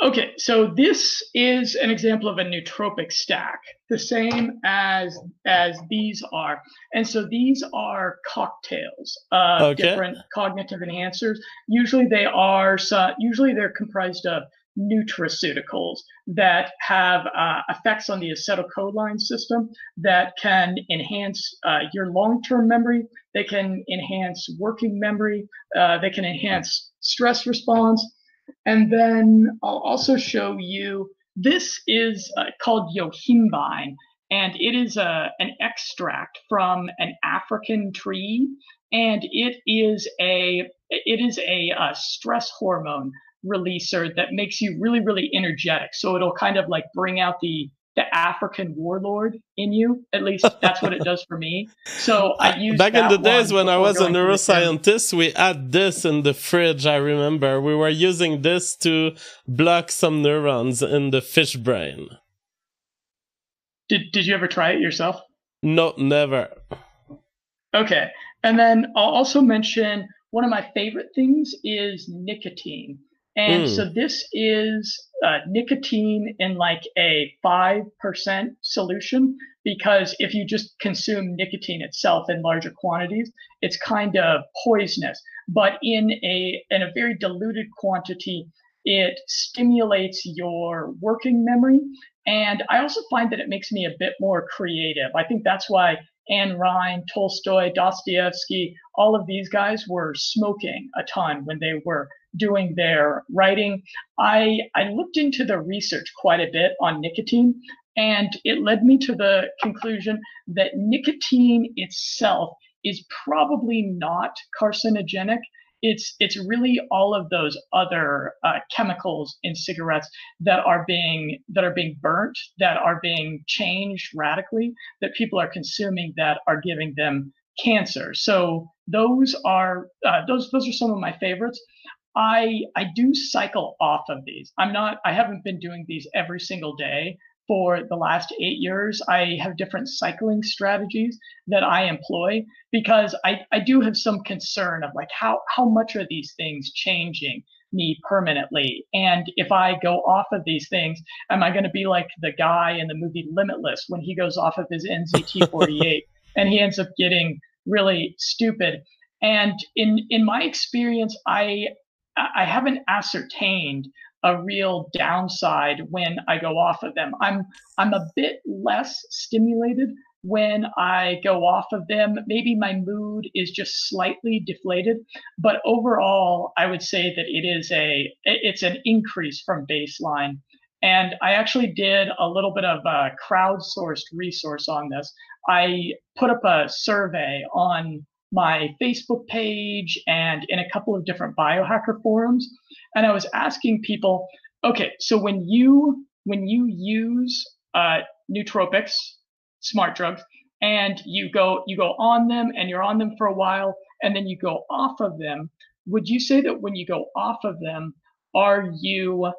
Okay, so this is an example of a nootropic stack, the same as as these are, and so these are cocktails of okay. different cognitive enhancers. Usually they are, so, usually they're comprised of nutraceuticals that have uh, effects on the acetylcholine system that can enhance uh, your long-term memory. They can enhance working memory. Uh, they can enhance stress response. And then I'll also show you, this is uh, called yohimbine, and it is a, uh, an extract from an African tree, and it is a it is a, a stress hormone releaser that makes you really, really energetic. So it'll kind of like bring out the the African warlord in you. At least that's what it does for me. So I use back in the days when I was a neuroscientist, we had this in the fridge. I remember we were using this to block some neurons in the fish brain. Did Did you ever try it yourself? No, never. Okay, and then I'll also mention one of my favorite things is nicotine. And mm. so this is uh, nicotine in like a 5% solution because if you just consume nicotine itself in larger quantities, it's kind of poisonous. But in a, in a very diluted quantity, it stimulates your working memory. And I also find that it makes me a bit more creative. I think that's why Ayn Rand, Tolstoy, Dostoevsky, all of these guys were smoking a ton when they were doing their writing. I, I looked into the research quite a bit on nicotine, and it led me to the conclusion that nicotine itself is probably not carcinogenic. It's it's really all of those other uh, chemicals in cigarettes that are being that are being burnt, that are being changed radically, that people are consuming that are giving them cancer. So those are uh, those those are some of my favorites. I I do cycle off of these. I'm not I haven't been doing these every single day for the last 8 years. I have different cycling strategies that I employ because I I do have some concern of like how how much are these things changing me permanently? And if I go off of these things, am I going to be like the guy in the movie Limitless when he goes off of his NZT48 and he ends up getting really stupid? And in in my experience, I I haven't ascertained a real downside when I go off of them. I'm I'm a bit less stimulated when I go off of them. Maybe my mood is just slightly deflated, but overall, I would say that it is a it's an increase from baseline. And I actually did a little bit of a crowdsourced resource on this. I put up a survey on my Facebook page and in a couple of different biohacker forums. And I was asking people, okay, so when you when you use uh, nootropics, smart drugs, and you go you go on them and you're on them for a while, and then you go off of them, would you say that when you go off of them, are you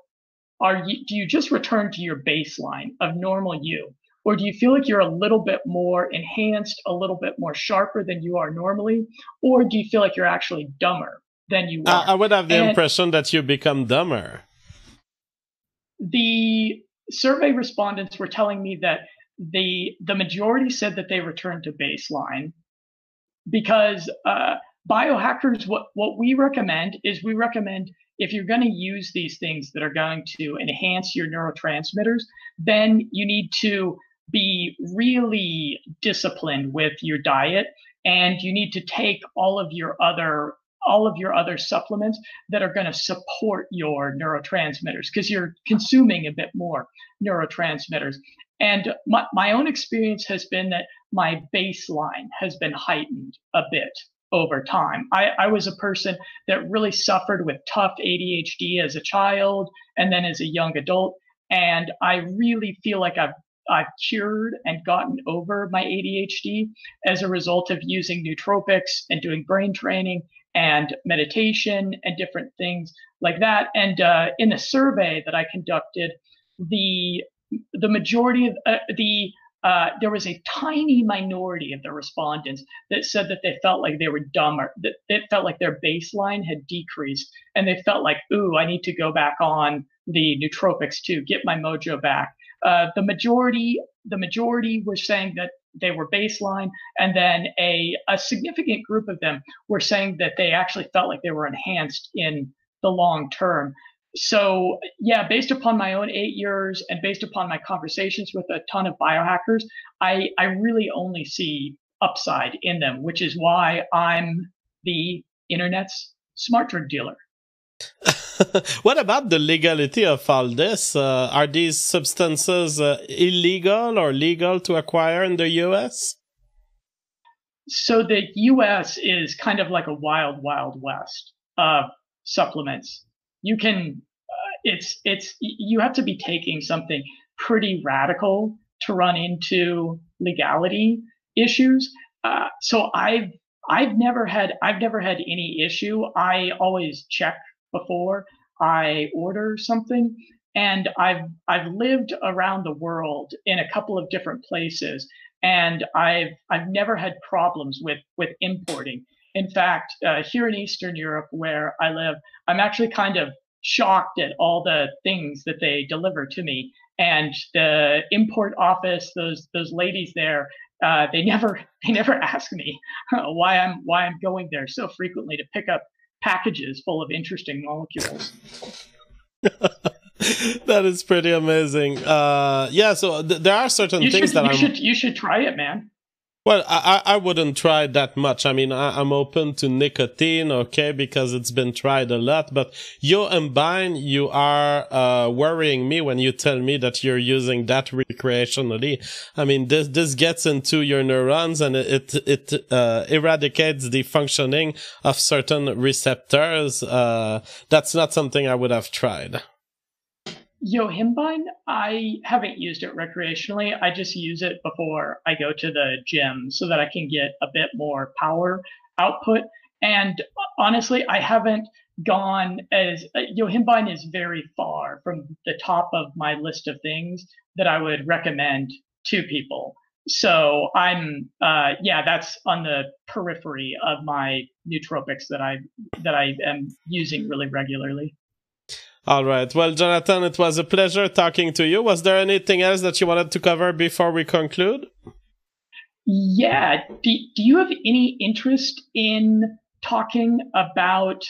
are you do you just return to your baseline of normal you? Or do you feel like you're a little bit more enhanced, a little bit more sharper than you are normally? Or do you feel like you're actually dumber than you are? I would have the and impression that you become dumber. The survey respondents were telling me that the the majority said that they returned to baseline because uh, biohackers what what we recommend is we recommend if you're going to use these things that are going to enhance your neurotransmitters then you need to be really disciplined with your diet and you need to take all of your other all of your other supplements that are going to support your neurotransmitters because you're consuming a bit more neurotransmitters And my, my own experience has been that my baseline has been heightened a bit over time. I, I was a person that really suffered with tough ADHD as a child and then as a young adult. And I really feel like I've I've cured and gotten over my ADHD as a result of using nootropics and doing brain training and meditation and different things like that. And uh, in the survey that I conducted, the the majority of uh, the uh, there was a tiny minority of the respondents that said that they felt like they were dumber, that it felt like their baseline had decreased, and they felt like, ooh, I need to go back on the nootropics to get my mojo back. Uh, the majority, the majority were saying that they were baseline, and then a a significant group of them were saying that they actually felt like they were enhanced in the long term so yeah, based upon my own eight years and based upon my conversations with a ton of biohackers, I, I really only see upside in them, which is why I'm the internet's smart drug dealer. what about the legality of all this? Uh, are these substances uh, illegal or legal to acquire in the US? So the US is kind of like a wild, wild west of supplements you can uh, it's it's you have to be taking something pretty radical to run into legality issues. Uh, so I've I've never had I've never had any issue. I always check before I order something, and I've I've lived around the world in a couple of different places, and I've I've never had problems with with importing. In fact, uh, here in Eastern Europe, where I live, I'm actually kind of shocked at all the things that they deliver to me. And the import office, those those ladies there, uh, they never they never ask me why I'm why I'm going there so frequently to pick up packages full of interesting molecules. that is pretty amazing. Uh, yeah, so th- there are certain you things should, that you I'm. Should, you should try it, man. Well, I, I wouldn't try that much. I mean, I, am open to nicotine, okay, because it's been tried a lot. But yohimbine, you are uh, worrying me when you tell me that you're using that recreationally. I mean, this this gets into your neurons and it it uh, eradicates the functioning of certain receptors. Uh, that's not something I would have tried. Yohimbine, I haven't used it recreationally. I just use it before I go to the gym so that I can get a bit more power output. And honestly, I haven't gone as uh, Yohimbine is very far from the top of my list of things that I would recommend to people. So I'm, uh, yeah, that's on the periphery of my nootropics that I that I am using really regularly. All right. Well, Jonathan, it was a pleasure talking to you. Was there anything else that you wanted to cover before we conclude? Yeah. Do, do you have any interest in talking about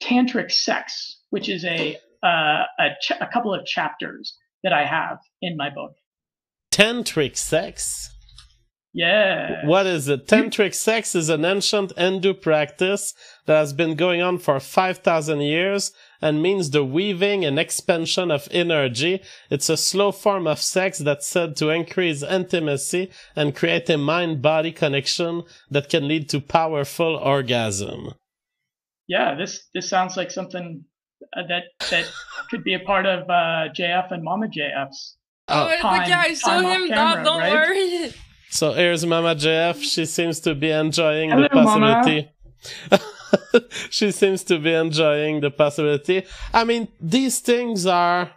tantric sex, which is a uh, a, ch- a couple of chapters that I have in my book? Tantric sex. Yeah. What is it? Tantric sex is an ancient Hindu practice that has been going on for 5,000 years and means the weaving and expansion of energy. It's a slow form of sex that's said to increase intimacy and create a mind-body connection that can lead to powerful orgasm. Yeah, this this sounds like something uh, that that could be a part of uh, JF and Mama JF's. Oh, time, yeah, I saw him. Camera, don't right? worry. So here's Mama JF. She seems to be enjoying Hello, the possibility. she seems to be enjoying the possibility. I mean, these things are.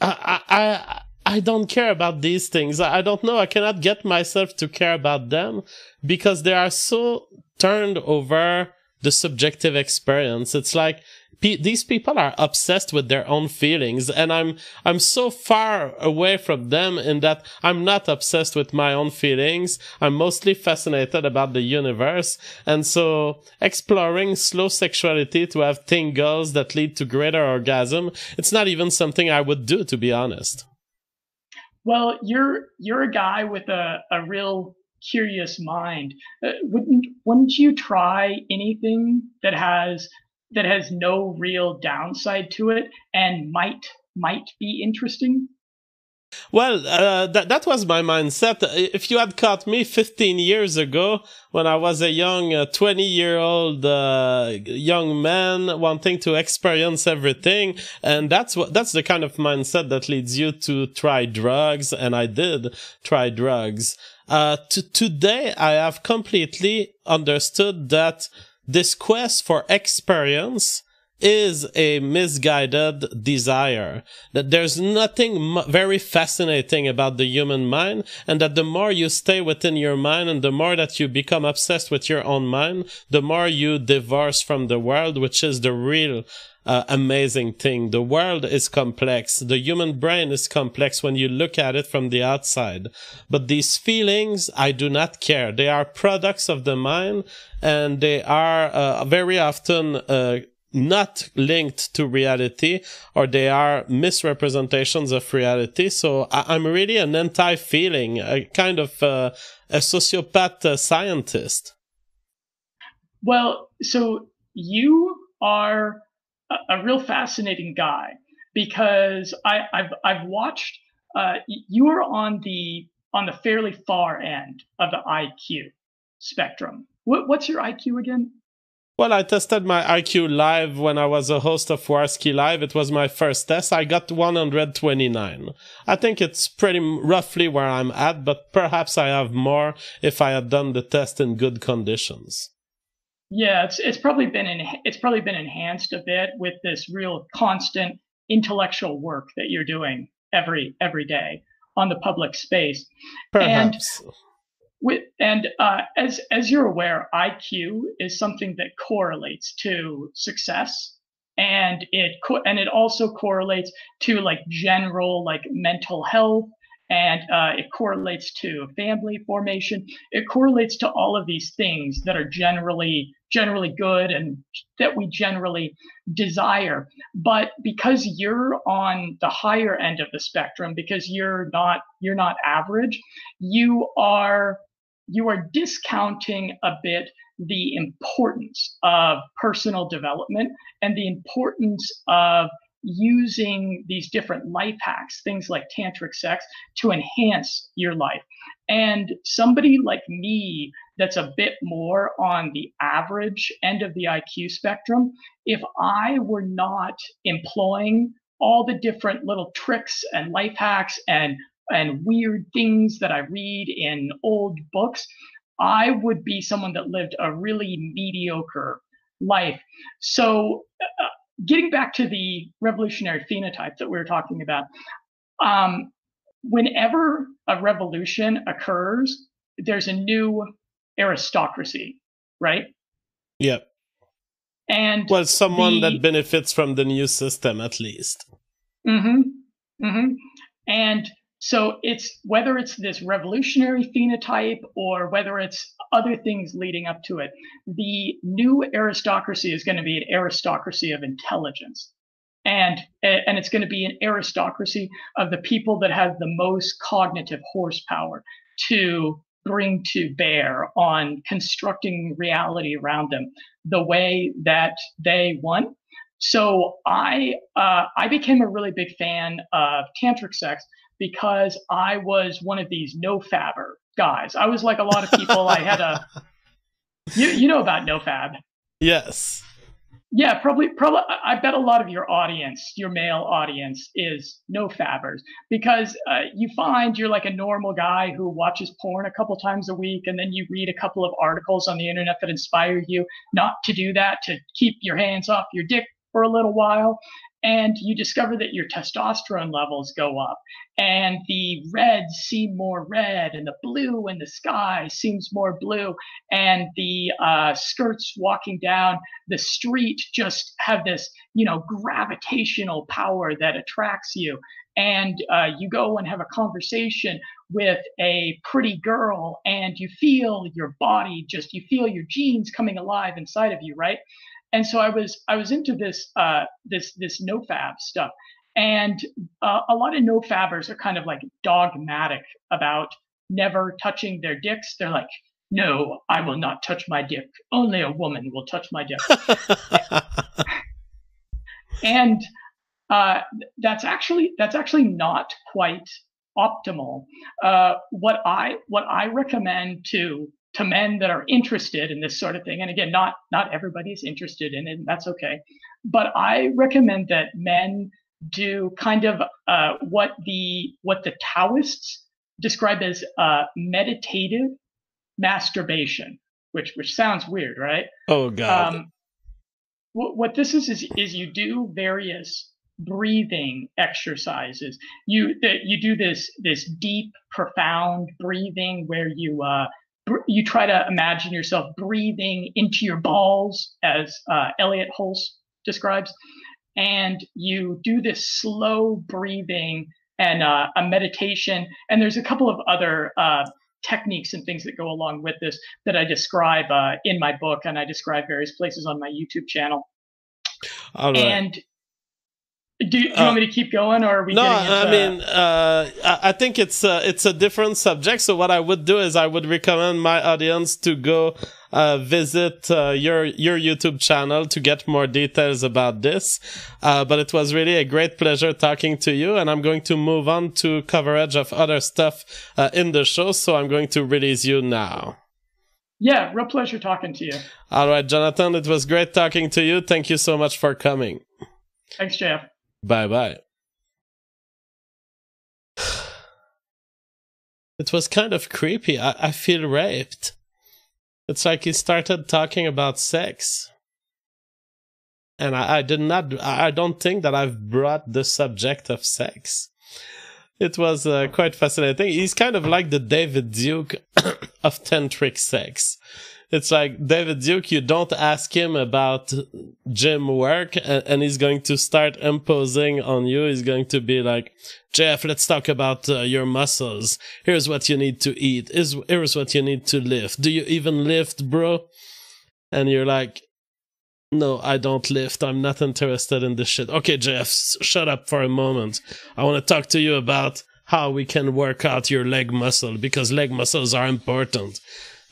I, I I don't care about these things. I don't know. I cannot get myself to care about them because they are so turned over the subjective experience. It's like these people are obsessed with their own feelings and I'm, I'm so far away from them in that I'm not obsessed with my own feelings. I'm mostly fascinated about the universe. And so exploring slow sexuality to have tingles that lead to greater orgasm, it's not even something I would do, to be honest. Well, you're, you're a guy with a, a real curious mind. Uh, wouldn't wouldn't you try anything that has that has no real downside to it and might might be interesting? Well, uh, that that was my mindset. If you had caught me 15 years ago, when I was a young 20 uh, year old uh, young man wanting to experience everything, and that's what that's the kind of mindset that leads you to try drugs, and I did try drugs. Uh, to today, I have completely understood that this quest for experience is a misguided desire. That there's nothing very fascinating about the human mind, and that the more you stay within your mind and the more that you become obsessed with your own mind, the more you divorce from the world, which is the real uh, amazing thing. The world is complex. The human brain is complex when you look at it from the outside. But these feelings, I do not care. They are products of the mind and they are uh, very often uh, not linked to reality or they are misrepresentations of reality. So I- am really an anti-feeling, a kind of uh, a sociopath uh, scientist. Well, so you are a, real fascinating guy because I, have I've watched. Uh, you are on the on the fairly far end of the IQ spectrum. What, what's your IQ again? Well, I tested my IQ live when I was a host of Warski Live. It was my first test. I got 129. I think it's pretty roughly where I'm at, but perhaps I have more if I had done the test in good conditions. Yeah, it's it's probably been in, it's probably been enhanced a bit with this real constant intellectual work that you're doing every every day on the public space. Perhaps. And with, and uh, as as you're aware, IQ is something that correlates to success, and it co- and it also correlates to like general like mental health, and uh, it correlates to family formation. It correlates to all of these things that are generally generally good and that we generally desire. But because you're on the higher end of the spectrum, because you're not you're not average, you are you are discounting a bit the importance of personal development and the importance of using these different life hacks, things like tantric sex, to enhance your life. And somebody like me that's a bit more on the average end of the IQ spectrum, if I were not employing all the different little tricks and life hacks and and weird things that I read in old books, I would be someone that lived a really mediocre life. So, uh, getting back to the revolutionary phenotype that we were talking about, um, whenever a revolution occurs, there's a new aristocracy, right? Yep. And well, someone the, that benefits from the new system, at least. Mm-hmm. Mm-hmm. And so it's whether it's this revolutionary phenotype or whether it's other things leading up to it, the new aristocracy is going to be an aristocracy of intelligence. And, and it's going to be an aristocracy of the people that have the most cognitive horsepower to bring to bear on constructing reality around them the way that they want. So I uh, I became a really big fan of tantric sex because I was one of these NoFapper guys. I was like a lot of people. I had a you you know about NoFap. Yes. Yeah, probably probably I bet a lot of your audience, your male audience is NoFappers because uh, you find you're like a normal guy who watches porn a couple times a week and then you read a couple of articles on the internet that inspire you not to do that to keep your hands off your dick for a little while and you discover that your testosterone levels go up and the reds seem more red and the blue in the sky seems more blue and the uh, skirts walking down the street just have this you know gravitational power that attracts you. And uh, you go and have a conversation with a pretty girl and you feel your body just you feel your genes coming alive inside of you right and so I was I was into this uh, this this NoFap stuff, and uh, a lot of NoFappers are kind of like dogmatic about never touching their dicks. They're like, no, I will not touch my dick. Only a woman will touch my dick. and uh, that's actually that's actually not quite optimal. Uh, what I what I recommend to to men that are interested in this sort of thing, and again, not not everybody's interested in it, and that's okay. But I recommend that men do kind of uh, what the what the Taoists describe as uh, meditative masturbation, which which sounds weird, right? Oh God. Um, what, what this is is is you do various breathing exercises. You that you do this this deep, profound breathing where you uh, you try to imagine yourself breathing into your balls, as uh, Elliott Hulse describes, and you do this slow breathing and uh, a meditation. And there's a couple of other uh, techniques and things that go along with this that I describe uh, in my book, and I describe various places on my YouTube channel. And do, you, do you uh, want me to keep going, or are we? No, I mean, uh, I think it's uh, it's a different subject. So what I would do is I would recommend my audience to go uh, visit uh, your your YouTube channel to get more details about this. Uh, but it was really a great pleasure talking to you, and I'm going to move on to coverage of other stuff uh, in the show. So I'm going to release you now. Yeah, real pleasure talking to you. All right, Jonathan, it was great talking to you. Thank you so much for coming. Thanks, Jeff. Bye bye. It was kind of creepy. I, I feel raped. It's like he started talking about sex. And I, I did not, I don't think that I've brought the subject of sex. It was uh, quite fascinating. He's kind of like the David Duke of tantric sex it's like David Duke, you don't ask him about gym work and, and, he's going to start imposing on you. He's going to be like, Jeff, let's talk about uh, your muscles. Here's what you need to eat. Is here's what you need to lift. Do you even lift, bro? And you're like, no, I don't lift. I'm not interested in this shit. Okay, Jeff, shut up for a moment. I want to talk to you about how we can work out your leg muscle because leg muscles are important.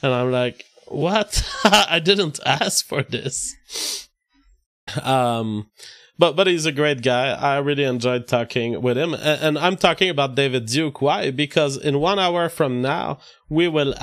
And I'm like, what? I didn't ask for this. Um, but but he's a great guy. I really enjoyed talking with him, and, and I'm talking about David Duke. Why? Because in one hour from now, we will.